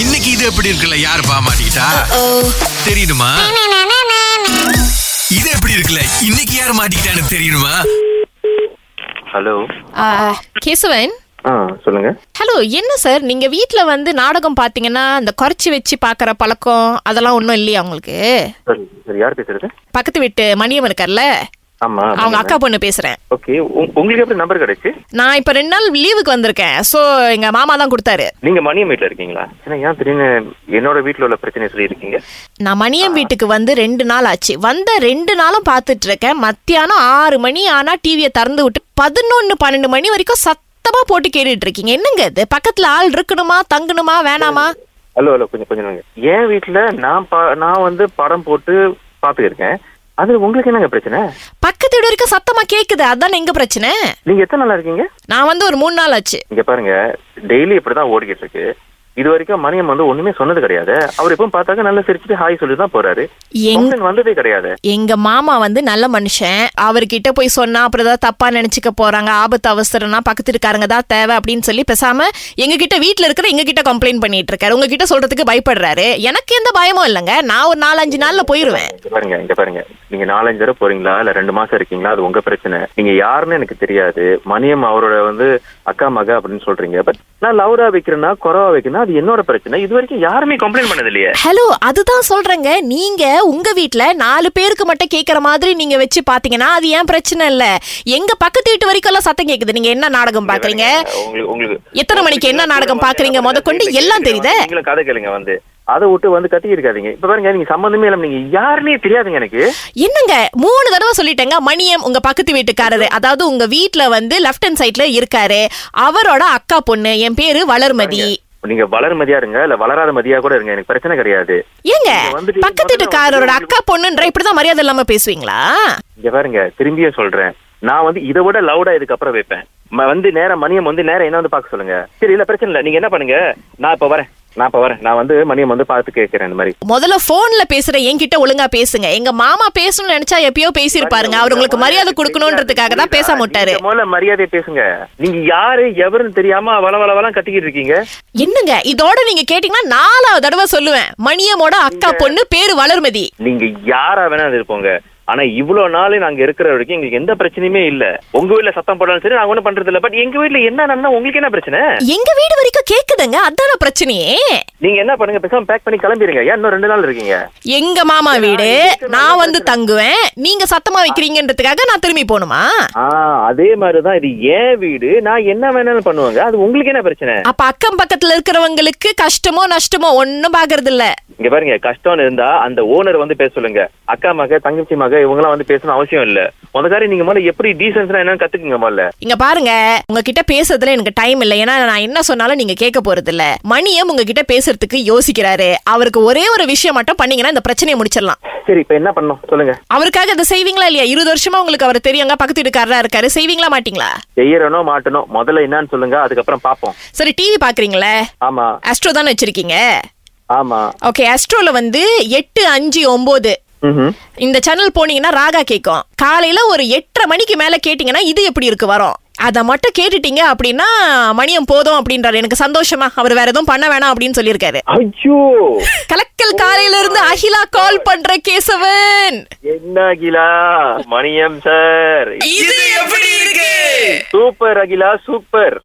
இன்னைக்கு இது எப்படி இருக்குல்ல? யாரு பாமாட்டா? தெரியுமா இது எப்படி இருக்குல்ல? இன்னைக்கு யார் மாட்டிக்கிட்டான்னு தெரியுமா? ஹலோ ஆ, கேசவன்? ஆ சொல்லுங்க. ஹலோ என்ன சார்? நீங்க வீட்ல வந்து நாடகம் பாத்தீங்கன்னா இந்த குறைச்சி வச்சு பாக்குற பழக்கம் அதெல்லாம் ஒன்றும் இல்லையா உங்களுக்கு? சரி சரி யார் பேசுறது? பக்கத்து வீட்டு மணியம் இருக்கார்ல? ஆமா அவங்க அக்கா பொண்ணு பேசுறேன். ஓகே உங்களுக்கு எப்படி நம்பர் கிடைச்சு? நான் இப்ப ரெண்டு நாள் லீவுக்கு வந்திருக்கேன். சோ எங்க மாமா தான் கொடுத்தாரு. நீங்க மணியம் வீட்ல இருக்கீங்களா? ஏன் திடீர்னு என்னோட வீட்ல உள்ள பிரச்சனை சொல்லி இருக்கீங்க நான் மணியம் வீட்டுக்கு வந்து ரெண்டு நாள் ஆச்சு. வந்த ரெண்டு நாளும் பார்த்துட்டு இருக்கேன். மத்தியானம் ஆறு மணி ஆனா டிவியை திறந்து விட்டு பதினொன்னு பன்னெண்டு மணி வரைக்கும் சத்தமா போட்டு கேட்டுட்டு இருக்கீங்க. என்னங்க இது? பக்கத்துல ஆள் இருக்கணுமா? தங்கணுமா? வேணாமா? ஹலோ ஹலோ கொஞ்சம் கொஞ்சம். என் வீட்ல நான் நான் வந்து படம் போட்டு பாத்துக்கிருக்கேன் அது உங்களுக்கு என்னங்க பிரச்சனை? பக்கத்து வீடு வரைக்கும் சத்தமா கேக்குது. அதான் எங்க பிரச்சனை? நீங்க எத்தனை நாளா இருக்கீங்க? நான் வந்து ஒரு மூணு நாள் ஆச்சு. இங்க பாருங்க டெய்லி இப்படிதான் ஓடிக்கிட்டு இருக்கு. இது வரைக்கும் மணியம் வந்து ஒண்ணுமே சொன்னது கிடையாது. அவர் எப்பவும் பார்த்தாக்க நல்லா சிரிச்சுட்டு ஹாய் சொல்லி தான் போறாரு வந்ததே கிடையாது. எங்க மாமா வந்து நல்ல மனுஷன். அவர்கிட்ட போய் சொன்னா அப்புறம் ஏதாவது தப்பா நினைச்சுக்க போறாங்க ஆபத்து அவசரம்னா பக்கத்து இருக்காருங்க தான் தேவை அப்படின்னு சொல்லி பேசாம எங்க கிட்ட வீட்டுல இருக்கிற எங்க கிட்ட கம்ப்ளைண்ட் பண்ணிட்டு இருக்காரு. உங்ககிட்ட சொல்றதுக்கு பயப்படுறாரு. எனக்கு எந்த பயமும் இல்லைங்க. நான் ஒரு நாலஞ்சு நாள்ல போயிருவேன். பாருங்க இங்க பாருங்க. நீங்க நாலஞ்சு தடவை போறீங்களா? இல்ல ரெண்டு மாசம் இருக்கீங்களா? அது உங்க பிரச்சனை. நீங்க யாருன்னு எனக்கு தெரியாது. மணியம் அவரோட வந்து அக்கா மக அப்படின்னு சொல்றீங்க. பட் நான் லவுடா வைக்கிறேன்னா குறவா வைக்கிறேன்னா அது என்னோட பிரச்சனை. இது வரைக்கும் யாருமே கம்ப்ளைண்ட் பண்ணது இல்லையே ஹலோ அதுதான் சொல்றேங்க. நீங்க உங்க வீட்ல நாலு பேருக்கு மட்டும் கேக்குற மாதிரி நீங்க வச்சு பாத்தீங்கன்னா அது ஏன் பிரச்சனை இல்ல? எங்க பக்கத்து வீட்டு வரைக்கும் எல்லாம் சத்தம் கேக்குது. நீங்க என்ன நாடகம் பாக்குறீங்க? எத்தனை மணிக்கு என்ன நாடகம் பாக்குறீங்க? முதற்கொண்டு எல்லாம் தெரியுதே. கதை கேளுங்க வந்து. அதை விட்டு வந்து கத்தி இருக்காதீங்க இப்ப பாருங்க நீங்க சம்பந்தமே இல்லாம நீங்க யாருன்னே தெரியாதுங்க எனக்கு. என்னங்க மூணு தடவை சொல்லிட்டேங்க. மணியம் உங்க பக்கத்து வீட்டுக்காரரு. அதாவது உங்க வீட்ல வந்து லெஃப்ட் ஹேண்ட் சைட்ல இருக்காரு. அவரோட அக்கா பொண்ணு. என் பேரு வளர்மதி. நீங்க வளர்மதியா இருங்க இல்ல வளராத மதியா கூட இருங்க எனக்கு பிரச்சனை கிடையாது. ஏங்க பக்கத்து வீட்டுக்காரரோட அக்கா பொண்ணுன்ற இப்படிதான் மரியாதை இல்லாம பேசுவீங்களா? இங்க பாருங்க திரும்பியும் சொல்றேன். நான் வந்து இதை விட லவுடா இதுக்கு அப்புறம் வைப்பேன். வந்து நேரம் மணியம் வந்து நேரம் என்ன வந்து பார்க்க சொல்லுங்க. சரி இல்ல பிரச்சனை இல்ல. நீங்க என்ன பண்ணுங்க? நான் இப்ப வரேன். நான் இப்ப வரேன். நான் வந்து மணியம் வந்து பார்த்து கேட்கிறேன் இந்த மாதிரி. முதல்ல போன்ல பேசுற என்கிட்ட ஒழுங்கா பேசுங்க. எங்க மாமா பேசணும்னு நினைச்சா எப்பயோ பேசியிருப்பாருங்க. அவர் உங்களுக்கு மரியாதை கொடுக்கணுன்றதுக்காக தான் பேச மாட்டாரு. முதல்ல மரியாதை பேசுங்க. நீங்க யாரு எவருன்னு தெரியாம வள வள வளம் இருக்கீங்க? என்னங்க? இதோட நீங்க கேட்டீங்கன்னா நாலாவது தடவை சொல்லுவேன். மணியமோட அக்கா பொண்ணு பேரு வளர்மதி. நீங்க யாரா வேணா இருப்போங்க. ஆனா இவ்வளவு நாள் நாங்க இருக்கிற வரைக்கும் எங்களுக்கு எந்த பிரச்சனையுமே இல்ல. உங்க வீட்ல சத்தம் போடாலும் சரி நாங்க ஒண்ணும் பண்றது இல்ல பட் எங்க வீட்ல என்ன நடந்தா உங்களுக்கு என்ன பிரச்சனை? எங்க வீடு வரைக்கும் கேக்குதுங்க அதான பிரச்சனையே? நீங்க என்ன பண்ணுங்க பேசாம பேக் பண்ணி கிளம்பிடுங்க ஏன் இன்னும் ரெண்டு நாள் இருக்கீங்க? எங்க மாமா வீடு நான் வந்து தங்குவேன் நீங்க சத்தமா வைக்கிறீங்கன்றதுக்காக நான் திரும்பி போகணுமா? ஆ அதே மாதிரிதான் இது ஏன் வீடு நான் என்ன வேணாலும் பண்ணுவாங்க. அது உங்களுக்கு என்ன பிரச்சனை? அப்ப அக்கம் பக்கத்துல இருக்கிறவங்களுக்கு கஷ்டமோ நஷ்டமோ ஒண்ணும் பாக்குறது இல்ல இங்க பாருங்க கஷ்டம்னு இருந்தா அந்த ஓனர் வந்து பேச சொல்லுங்க. அக்கா மக தங்கச்சி மக இவங்க எல்லாம் வந்து பேசணும் அவசியம் இல்ல. முத காரி நீங்க முதல்ல எப்படி டீசன்ஸ்னா என்னன்னு கத்துக்குங்க முதல்ல இங்க பாருங்க உங்ககிட்ட பேசுறதுல எனக்கு டைம் இல்ல. ஏன்னா நான் என்ன சொன்னாலும் நீங்க கேட்க போறது இல்ல மணியம் உங்ககிட்ட பேசுறதுக்கு யோசிக்கிறாரு. அவருக்கு ஒரே ஒரு விஷயம் மட்டும் பண்ணீங்கன்னா இந்த பிரச்சனையை முடிச்சிடலாம். சரி இப்ப என்ன பண்ணணும்? சொல்லுங்க. அவருக்காக இதை செய்வீங்களா இல்லையா? இருபது வருஷமா உங்களுக்கு அவர் தெரியுங்க பக்கத்து வீட்டுக்காரரா இருக்காரு. செய்வீங்களா மாட்டீங்களா? செய்யறனோ மாட்டனோ முதல்ல என்னன்னு சொல்லுங்க அதுக்கப்புறம் பாப்போம். சரி டிவி பாக்குறீங்களே? ஆமா. ஆஸ்ட்ரோ தானே வச்சிருக்கீங்க? ஆமா. ஓகே ஆஸ்ட்ரோல வந்து எட்டு அஞ்சு ஒன்பது. இந்த சேனல் போனீங்கன்னா ராகா கேட்கும் காலையில ஒரு எட்டரை மணிக்கு மேல கேட்டீங்கன்னா இது எப்படி இருக்கு வரும்? அதை மட்டும் கேட்டுட்டீங்க அப்படின்னா மணியம் போதும் அப்படின்றாரு. எனக்கு சந்தோஷமா. அவர் வேற எதுவும் பண்ண வேணாம் அப்படின்னு சொல்லியிருக்காரு. ஐயோ! கலக்கல் காலையில இருந்து அகிலா கால் பண்ற கேசவன். என்ன அகிலா? மணியம் சார் இது எப்படி இருக்கு? Super Akila super